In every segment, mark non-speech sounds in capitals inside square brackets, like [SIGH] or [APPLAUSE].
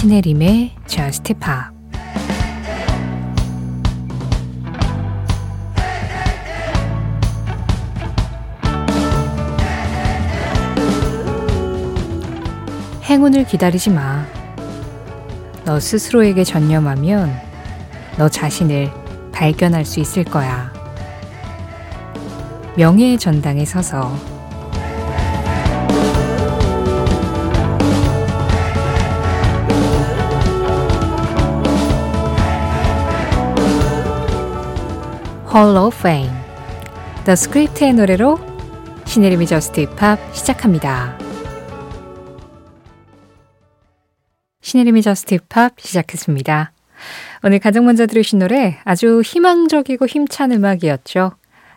신혜림의 Just Pop 행운을 기다리지 마. 너 스스로에게 전념하면 너 자신을 발견할 수 있을 거야. 명예의 전당에 서서 Hall of Fame The Script의 노래로 신혜림의 Just Pop 시작합니다. 신혜림의 Just Pop 시작했습니다. 오늘 가장 먼저 들으신 노래 아주 희망적이고 힘찬 음악이었죠.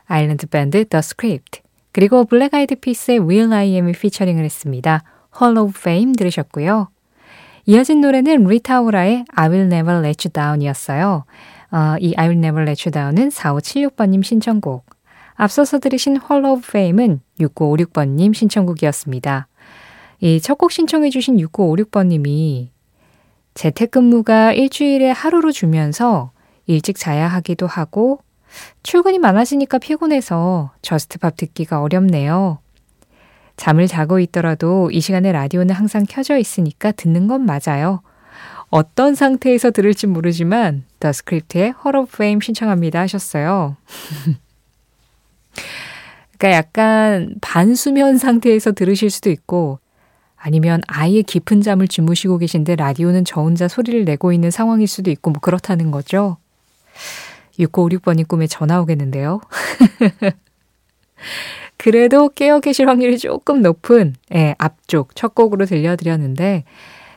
아일랜드 밴드 The Script 그리고 Black Eyed Peas의 will.i.am이 피처링을 했습니다. Hall of Fame 들으셨고요. 이어진 노래는 리타 오라의 I Will Never Let You Down이었어요. 어, 이 I Will Never Let You Down은 4576번님 신청곡. 앞서서 들으신 Hall of Fame은 6956번님 신청곡이었습니다. 이 첫 곡 신청해 주신 6956번님이 재택근무가 일주일에 하루로 줄면서 일찍 자야 하기도 하고 출근이 많아지니까 피곤해서 Just Pop 듣기가 어렵네요. 잠을 자고 있더라도 이 시간에 라디오는 항상 켜져 있으니까 듣는 건 맞아요. 어떤 상태에서 들을지 모르지만 The Script의 Hall of Fame 신청합니다 하셨어요. [LAUGHS] 그러니까 약간 반수면 상태에서 들으실 수도 있고 아니면 아예 깊은 잠을 주무시고 계신데 라디오는 저 혼자 소리를 내고 있는 상황일 수도 있고 뭐 그렇다는 거죠. 6956번님 꿈에 전화 오겠는데요. [LAUGHS] 그래도 깨어 계실 확률이 조금 높은 예, 앞쪽 첫 곡으로 들려드렸는데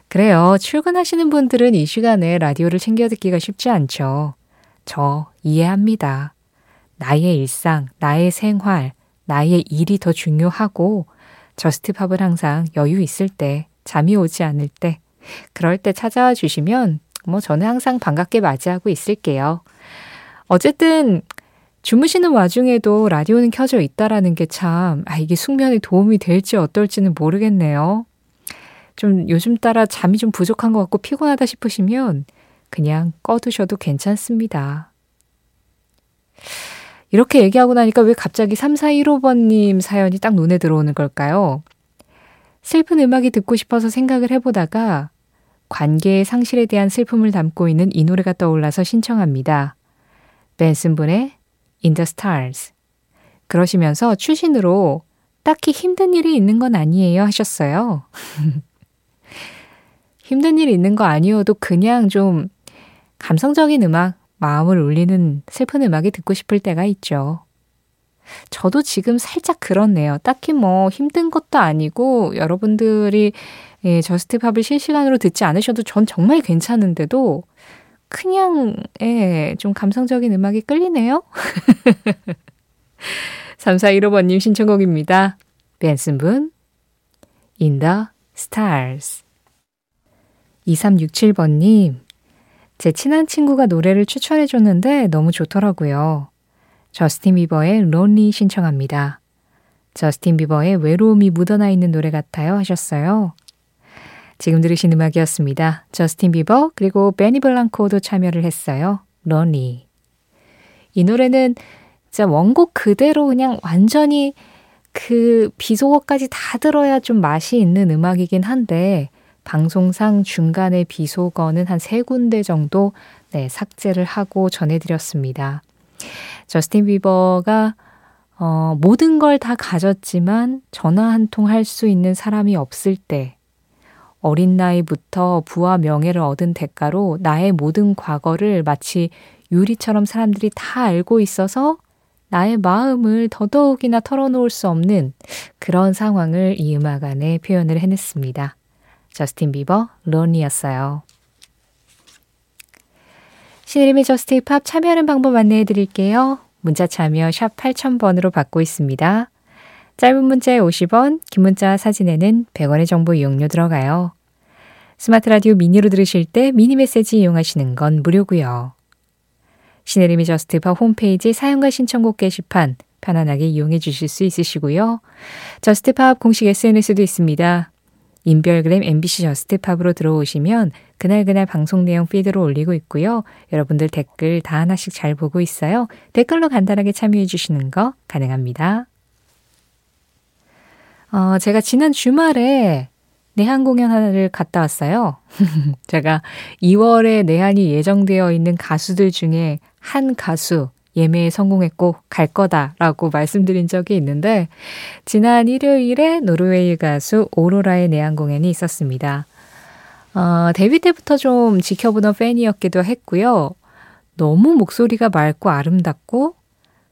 그래요. 출근하시는 분들은 이 시간에 라디오를 챙겨 듣기가 쉽지 않죠. 저 이해합니다. 나의 일상, 나의 생활, 나의 일이 더 중요하고 저스트팝을 항상 여유 있을 때, 잠이 오지 않을 때, 그럴 때 찾아와 주시면 뭐 저는 항상 반갑게 맞이하고 있을게요. 어쨌든 주무시는 와중에도 라디오는 켜져 있다라는 게 참, 아, 이게 숙면에 도움이 될지 어떨지는 모르겠네요. 좀 요즘 따라 잠이 좀 부족한 것 같고 피곤하다 싶으시면 그냥 꺼두셔도 괜찮습니다. 이렇게 얘기하고 나니까 왜 갑자기 3415번님 사연이 딱 눈에 들어오는 걸까요? 슬픈 음악이 듣고 싶어서 생각을 해보다가 관계의 상실에 대한 슬픔을 담고 있는 이 노래가 떠올라서 신청합니다. 벤슨 분의 In the Stars. 그러시면서 추신으로 딱히 힘든 일이 있는 건 아니에요 하셨어요. [LAUGHS] 힘든 일이 있는 거 아니어도 그냥 좀 감성적인 음악, 마음을 울리는 슬픈 음악이 듣고 싶을 때가 있죠. 저도 지금 살짝 그렇네요. 딱히 뭐 힘든 것도 아니고 여러분들이 예, 저스트팝을 실시간으로 듣지 않으셔도 전 정말 괜찮은데도 그냥 예, 좀 감성적인 음악이 끌리네요. [LAUGHS] 3415번님 신청곡입니다. 벤슨 분 In the Stars 2367번님 제 친한 친구가 노래를 추천해 줬는데 너무 좋더라고요. 저스틴 비버의 Lonely 신청합니다. 저스틴 비버의 외로움이 묻어나 있는 노래 같아요 하셨어요. 지금 들으신 음악이었습니다. 저스틴 비버 그리고 베니 블랑코도 참여를 했어요. Lonely. 이 노래는 진짜 원곡 그대로 그냥 완전히 그 비속어까지 다 들어야 좀 맛이 있는 음악이긴 한데 방송상 중간에 비속어는 한 세 군데 정도 네, 삭제를 하고 전해드렸습니다. 저스틴 비버가 어, 모든 걸 다 가졌지만 전화 한 통 할 수 있는 사람이 없을 때 어린 나이부터 부와 명예를 얻은 대가로 나의 모든 과거를 마치 유리처럼 사람들이 다 알고 있어서 나의 마음을 더더욱이나 털어놓을 수 없는 그런 상황을 이 음악 안에 표현을 해냈습니다. 저스틴 비버, Lonely였어요. 신혜림의 Just Pop 참여하는 방법 안내해 드릴게요. 문자 참여 샵 8000번으로 받고 있습니다. 짧은 문자에 50원, 긴 문자 사진에는 100원의 정보 이용료 들어가요. 스마트 라디오 미니로 들으실 때 미니 메시지 이용하시는 건 무료고요. 신혜림의 Just Pop 홈페이지 사연과 신청곡 게시판 편안하게 이용해 주실 수 있으시고요. Just Pop 공식 SNS도 있습니다. 인별그램 MBC Just Pop으로 들어오시면 그날그날 방송 내용 피드로 올리고 있고요. 여러분들 댓글 다 하나씩 잘 보고 있어요. 댓글로 간단하게 참여해 주시는 거 가능합니다. 어, 제가 지난 주말에 내한 공연 하나를 갔다 왔어요. [LAUGHS] 제가 2월에 내한이 예정되어 있는 가수들 중에 한 가수, 예매에 성공했고 갈 거다라고 말씀드린 적이 있는데 지난 일요일에 노르웨이 가수 오로라의 내한 공연이 있었습니다. 어, 데뷔 때부터 좀 지켜보던 팬이었기도 했고요. 너무 목소리가 맑고 아름답고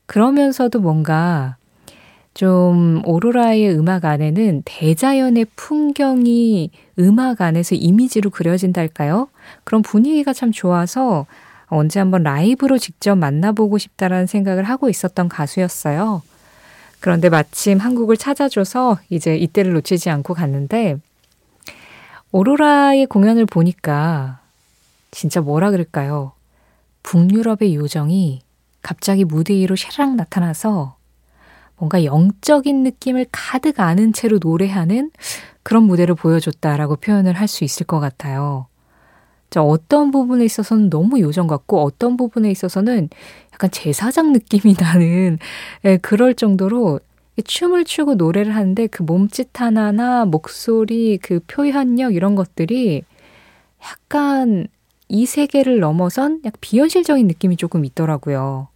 그러면서도 뭔가 좀 오로라의 음악 안에는 대자연의 풍경이 음악 안에서 이미지로 그려진달까요? 그런 분위기가 참 좋아서 언제 한번 라이브로 직접 만나보고 싶다라는 생각을 하고 있었던 가수였어요. 그런데 마침 한국을 찾아줘서 이제 이때를 놓치지 않고 갔는데 오로라의 공연을 보니까 진짜 뭐라 그럴까요? 북유럽의 요정이 갑자기 무대 위로 샤랑 나타나서 뭔가 영적인 느낌을 가득 아는 채로 노래하는 그런 무대를 보여줬다라고 표현을 할 수 있을 것 같아요. 어떤 부분에 있어서는 너무 요정 같고 어떤 부분에 있어서는 약간 제사장 느낌이 나는 예, 그럴 정도로 춤을 추고 노래를 하는데 그 몸짓 하나나 목소리 그 표현력 이런 것들이 약간 이 세계를 넘어선 약 비현실적인 느낌이 조금 있더라고요.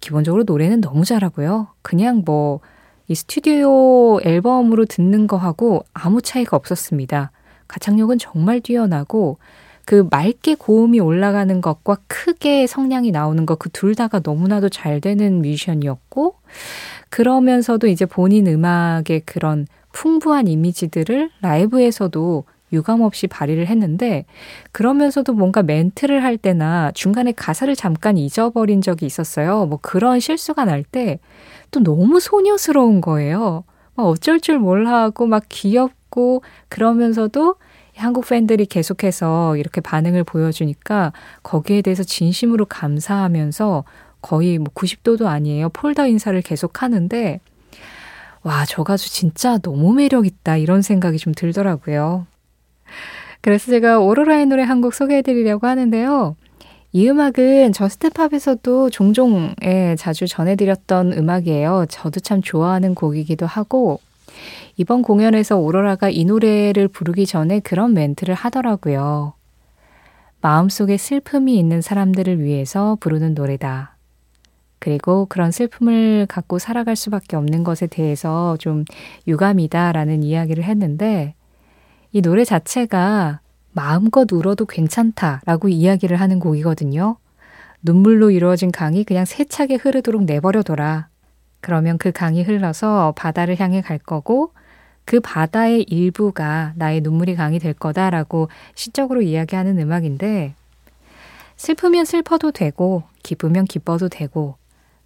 기본적으로 노래는 너무 잘하고요. 그냥 뭐 이 스튜디오 앨범으로 듣는 거하고 아무 차이가 없었습니다. 가창력은 정말 뛰어나고 그 맑게 고음이 올라가는 것과 크게 성량이 나오는 것 그 둘 다가 너무나도 잘 되는 뮤지션이었고 그러면서도 이제 본인 음악의 그런 풍부한 이미지들을 라이브에서도 유감없이 발휘를 했는데 그러면서도 뭔가 멘트를 할 때나 중간에 가사를 잠깐 잊어버린 적이 있었어요. 뭐 그런 실수가 날 때 또 너무 소녀스러운 거예요. 막 어쩔 줄 몰라 하고 막 귀엽고 그러면서도 한국 팬들이 계속해서 이렇게 반응을 보여주니까 거기에 대해서 진심으로 감사하면서 거의 뭐 90도도 아니에요. 폴더 인사를 계속 하는데, 와, 저 가수 진짜 너무 매력 있다. 이런 생각이 좀 들더라고요. 그래서 제가 오로라의 노래 한 곡 소개해 드리려고 하는데요. 이 음악은 저스트팝에서도 종종 예, 자주 전해드렸던 음악이에요. 저도 참 좋아하는 곡이기도 하고, 이번 공연에서 오로라가 이 노래를 부르기 전에 그런 멘트를 하더라고요. 마음속에 슬픔이 있는 사람들을 위해서 부르는 노래다. 그리고 그런 슬픔을 갖고 살아갈 수밖에 없는 것에 대해서 좀 유감이다라는 이야기를 했는데 이 노래 자체가 마음껏 울어도 괜찮다라고 이야기를 하는 곡이거든요. 눈물로 이루어진 강이 그냥 세차게 흐르도록 내버려둬라. 그러면 그 강이 흘러서 바다를 향해 갈 거고 그 바다의 일부가 나의 눈물이 강이 될 거다라고 시적으로 이야기하는 음악인데 슬프면 슬퍼도 되고 기쁘면 기뻐도 되고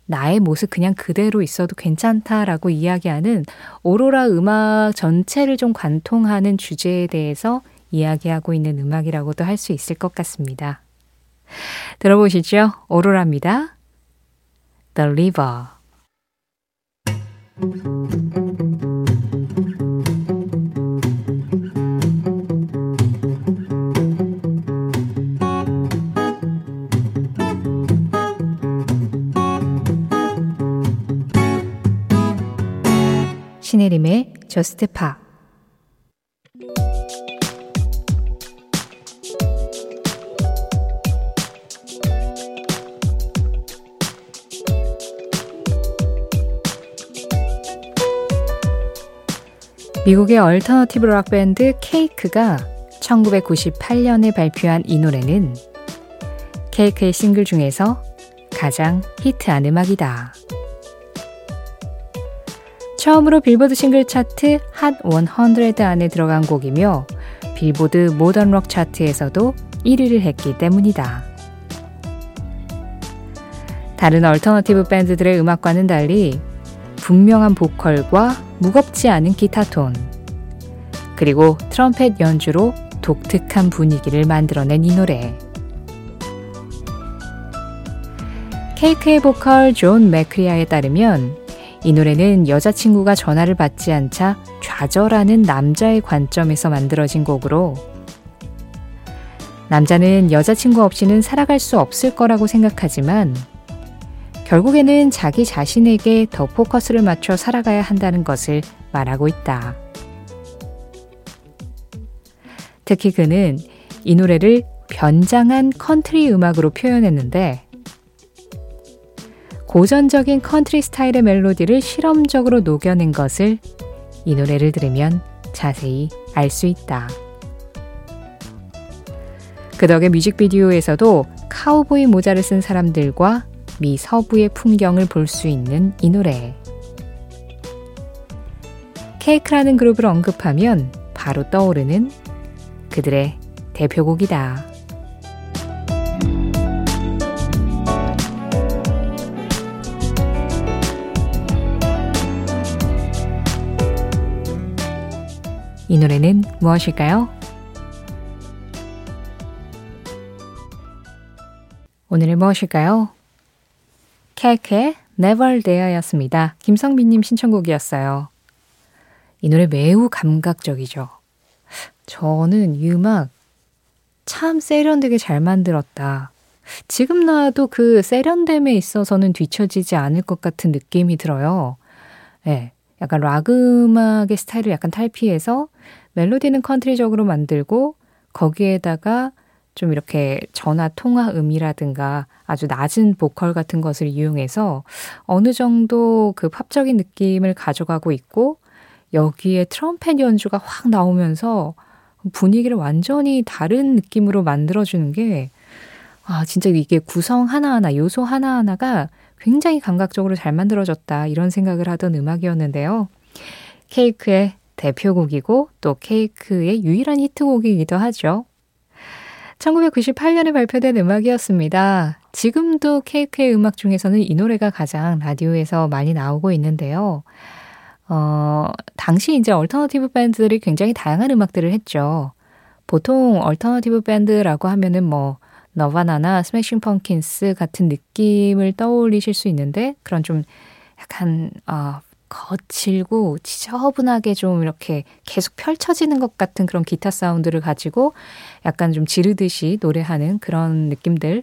나의 모습 그냥 그대로 있어도 괜찮다라고 이야기하는 오로라 음악 전체를 좀 관통하는 주제에 대해서 이야기하고 있는 음악이라고도 할 수 있을 것 같습니다. 들어보시죠. 오로라입니다. The River. 신혜림의 Just Pop 미국의 얼터너티브 락 밴드 Cake가 1998년에 발표한 이 노래는 Cake의 싱글 중에서 가장 히트한 음악이다. 처음으로 빌보드 싱글 차트 핫 100 안에 들어간 곡이며 빌보드 모던 록 차트에서도 1위를 했기 때문이다. 다른 얼터너티브 밴드들의 음악과는 달리 분명한 보컬과 무겁지 않은 기타 톤, 그리고 트럼펫 연주로 독특한 분위기를 만들어낸 이 노래. Cake의 보컬 존 맥크리아에 따르면 이 노래는 여자친구가 전화를 받지 않자 좌절하는 남자의 관점에서 만들어진 곡으로 남자는 여자친구 없이는 살아갈 수 없을 거라고 생각하지만 결국에는 자기 자신에게 더 포커스를 맞춰 살아가야 한다는 것을 말하고 있다. 특히 그는 이 노래를 변장한 컨트리 음악으로 표현했는데 고전적인 컨트리 스타일의 멜로디를 실험적으로 녹여낸 것을 이 노래를 들으면 자세히 알 수 있다. 그 덕에 뮤직비디오에서도 카우보이 모자를 쓴 사람들과 미 서부의 풍경을 볼 수 있는 이 노래. 케이크라는 그룹을 언급하면 바로 떠오르는 그들의 대표곡이다. 이 노래는 무엇일까요? 오늘은 무엇일까요? 케케의 Never There였습니다. 김성빈님 신청곡이었어요. 이 노래 매우 감각적이죠. 저는 이 음악 참 세련되게 잘 만들었다. 지금 나와도 그 세련됨에 있어서는 뒤처지지 않을 것 같은 느낌이 들어요. 예. 네, 약간 락 음악의 스타일을 약간 탈피해서 멜로디는 컨트리적으로 만들고 거기에다가 좀 이렇게 전화 통화 음이라든가 아주 낮은 보컬 같은 것을 이용해서 어느 정도 그 팝적인 느낌을 가져가고 있고 여기에 트럼펫 연주가 확 나오면서 분위기를 완전히 다른 느낌으로 만들어주는 게 아, 진짜 이게 구성 하나하나, 요소 하나하나가 굉장히 감각적으로 잘 만들어졌다. 이런 생각을 하던 음악이었는데요. 케이크의 대표곡이고 또 케이크의 유일한 히트곡이기도 하죠. 1998년에 발표된 음악이었습니다. 지금도 Cake의 음악 중에서는 이 노래가 가장 라디오에서 많이 나오고 있는데요. 어, 당시 이제 얼터너티브 밴드들이 굉장히 다양한 음악들을 했죠. 보통 얼터너티브 밴드라고 하면은 뭐 Nirvana나 Smashing Pumpkins 같은 느낌을 떠올리실 수 있는데 그런 좀 약간 어, 거칠고 지저분하게 좀 이렇게 계속 펼쳐지는 것 같은 그런 기타 사운드를 가지고 약간 좀 지르듯이 노래하는 그런 느낌들.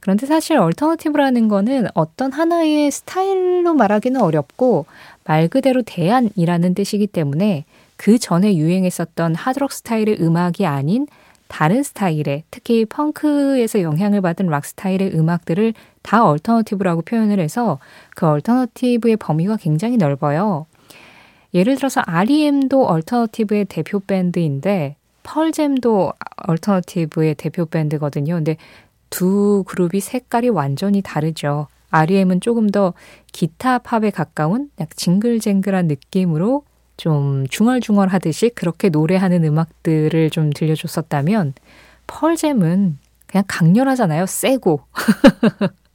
그런데 사실 alternative라는 거는 어떤 하나의 스타일로 말하기는 어렵고 말 그대로 대안이라는 뜻이기 때문에 그 전에 유행했었던 하드록 스타일의 음악이 아닌 다른 스타일의 특히 펑크에서 영향을 받은 락 스타일의 음악들을 다 alternative라고 표현을 해서 그 alternative의 범위가 굉장히 넓어요. 예를 들어서 REM도 alternative의 대표 밴드인데 펄잼도 얼터너티브의 대표 밴드거든요. 근데 두 그룹이 색깔이 완전히 다르죠. REM은 조금 더 기타 팝에 가까운 약 징글쟁글한 느낌으로 좀 중얼중얼 하듯이 그렇게 노래하는 음악들을 좀 들려줬었다면 펄잼은 그냥 강렬하잖아요. 세고. [LAUGHS]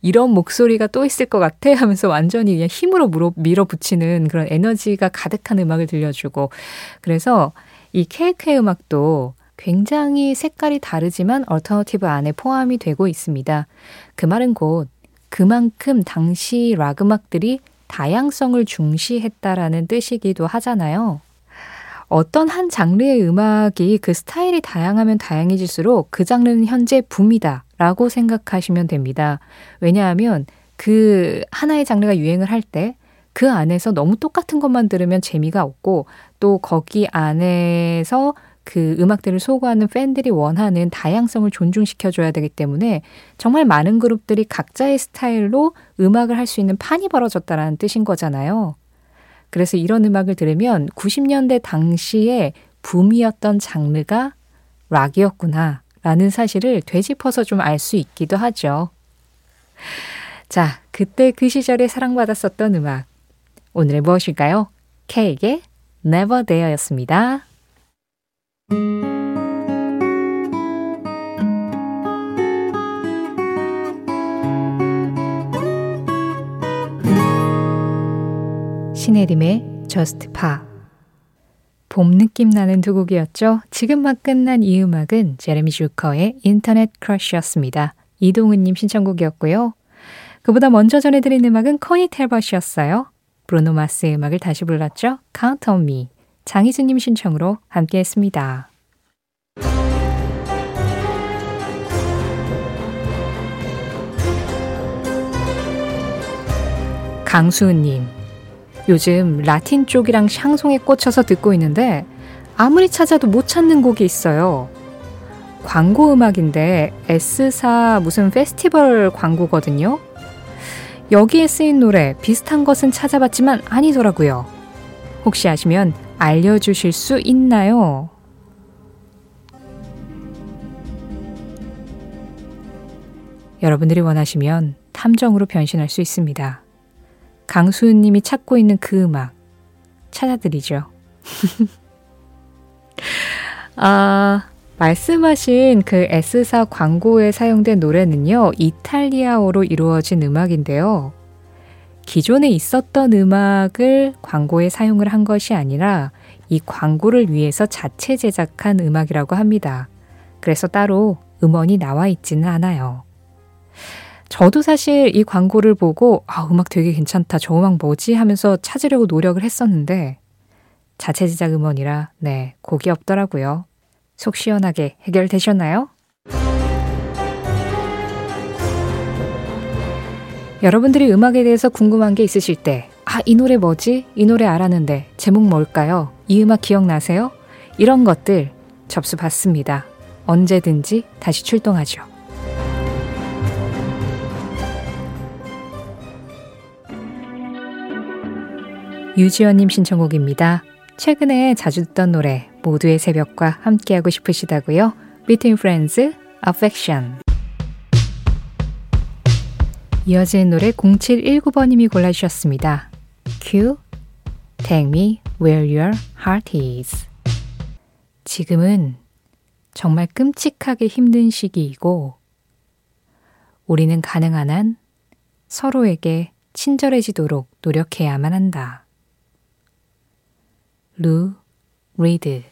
이런 목소리가 또 있을 것 같아 하면서 완전히 그냥 힘으로 물어, 밀어붙이는 그런 에너지가 가득한 음악을 들려주고 그래서 이 케이크의 음악도 굉장히 색깔이 다르지만 alternative 안에 포함이 되고 있습니다. 그 말은 곧 그만큼 당시 락 음악들이 다양성을 중시했다라는 뜻이기도 하잖아요. 어떤 한 장르의 음악이 그 스타일이 다양하면 다양해질수록 그 장르는 현재 붐이다 라고 생각하시면 됩니다. 왜냐하면 그 하나의 장르가 유행을 할 때 그 안에서 너무 똑같은 것만 들으면 재미가 없고 또 거기 안에서 그 음악들을 소구하는 팬들이 원하는 다양성을 존중시켜줘야 되기 때문에 정말 많은 그룹들이 각자의 스타일로 음악을 할 수 있는 판이 벌어졌다라는 뜻인 거잖아요. 그래서 이런 음악을 들으면 90년대 당시에 붐이었던 장르가 락이었구나 라는 사실을 되짚어서 좀 알 수 있기도 하죠. 자, 그때 그 시절에 사랑받았었던 음악. 오늘의 무엇일까요? K의 Never There였습니다. 신혜림의 Just Pa 봄 느낌 나는 두 곡이었죠. 지금 막 끝난 이 음악은 제레미 슈커의 인터넷 크러쉬였습니다. 이동은님 신청곡이었고요. 그보다 먼저 전해드린 음악은 커니 텔버시였어요. 브루노 마스의 음악을 다시 불렀죠. Count on Me. 장희수님 신청으로 함께 했습니다. 강수은님, 요즘 라틴 쪽이랑 샹송에 꽂혀서 듣고 있는데 아무리 찾아도 못 찾는 곡이 있어요. 광고 음악인데 S사 무슨 페스티벌 광고거든요. 여기에 쓰인 노래 비슷한 것은 찾아봤지만 아니더라고요. 혹시 아시면 알려주실 수 있나요? 여러분들이 원하시면 탐정으로 변신할 수 있습니다. 강수은 님이 찾고 있는 그 음악 찾아드리죠. [LAUGHS] 아, 말씀하신 그 S사 광고에 사용된 노래는요, 이탈리아어로 이루어진 음악인데요. 기존에 있었던 음악을 광고에 사용을 한 것이 아니라 이 광고를 위해서 자체 제작한 음악이라고 합니다. 그래서 따로 음원이 나와 있지는 않아요. 저도 사실 이 광고를 보고 아, 음악 되게 괜찮다. 저 음악 뭐지? 하면서 찾으려고 노력을 했었는데 자체 제작 음원이라 네, 곡이 없더라고요. 속 시원하게 해결되셨나요? 여러분들이 음악에 대해서 궁금한 게 있으실 때, 아, 이 노래 뭐지? 이 노래 알았는데, 제목 뭘까요? 이 음악 기억나세요? 이런 것들 접수 받습니다. 언제든지 다시 출동하죠. 유지연님 신청곡입니다. 최근에 자주 듣던 노래 모두의 새벽과 함께하고 싶으시다고요? Between Friends, Affection 이어진 노래 0719번님이 골라주셨습니다. Q, Take Me Where Your Heart Is 지금은 정말 끔찍하게 힘든 시기이고 우리는 가능한 한 서로에게 친절해지도록 노력해야만 한다. 루 리드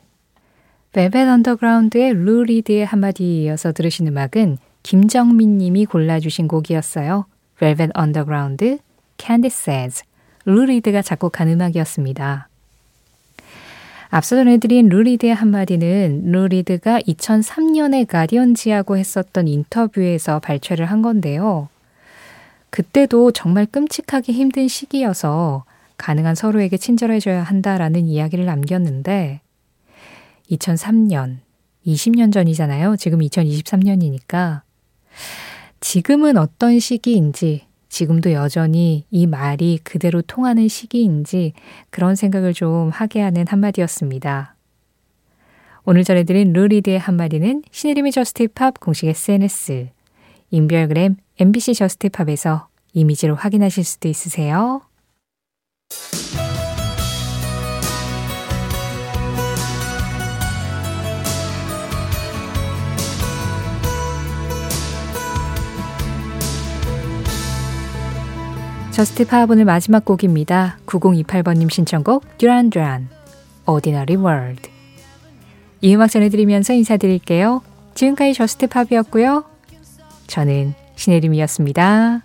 벨벳 언더그라운드의 루 리드의 한마디에 이어서 들으신 음악은 김정민 님이 골라주신 곡이었어요. 벨벳 언더그라운드, Candy Says, 루 리드가 작곡한 음악이었습니다. 앞서 전해드린 루 리드의 한마디는 루 리드가 2003년에 가디언지하고 했었던 인터뷰에서 발췌를 한 건데요. 그때도 정말 끔찍하게 힘든 시기여서 가능한 서로에게 친절해져야 한다라는 이야기를 남겼는데 2003년, 20년 전이잖아요. 지금 2023년이니까 지금은 어떤 시기인지 지금도 여전히 이 말이 그대로 통하는 시기인지 그런 생각을 좀 하게 하는 한마디였습니다. 오늘 전해드린 루리드의 한마디는 신혜림의 저스티팝 공식 SNS, 인별그램 MBC 저스티팝에서 이미지로 확인하실 수도 있으세요. 저스트 파하본의 마지막 곡입니다. 9028번님 신청곡 듀란 듀란 Ordinary World 이 음악 전해드리면서 인사드릴게요. 지금까지 저스트 팝이었고요. 저는 신혜림이었습니다.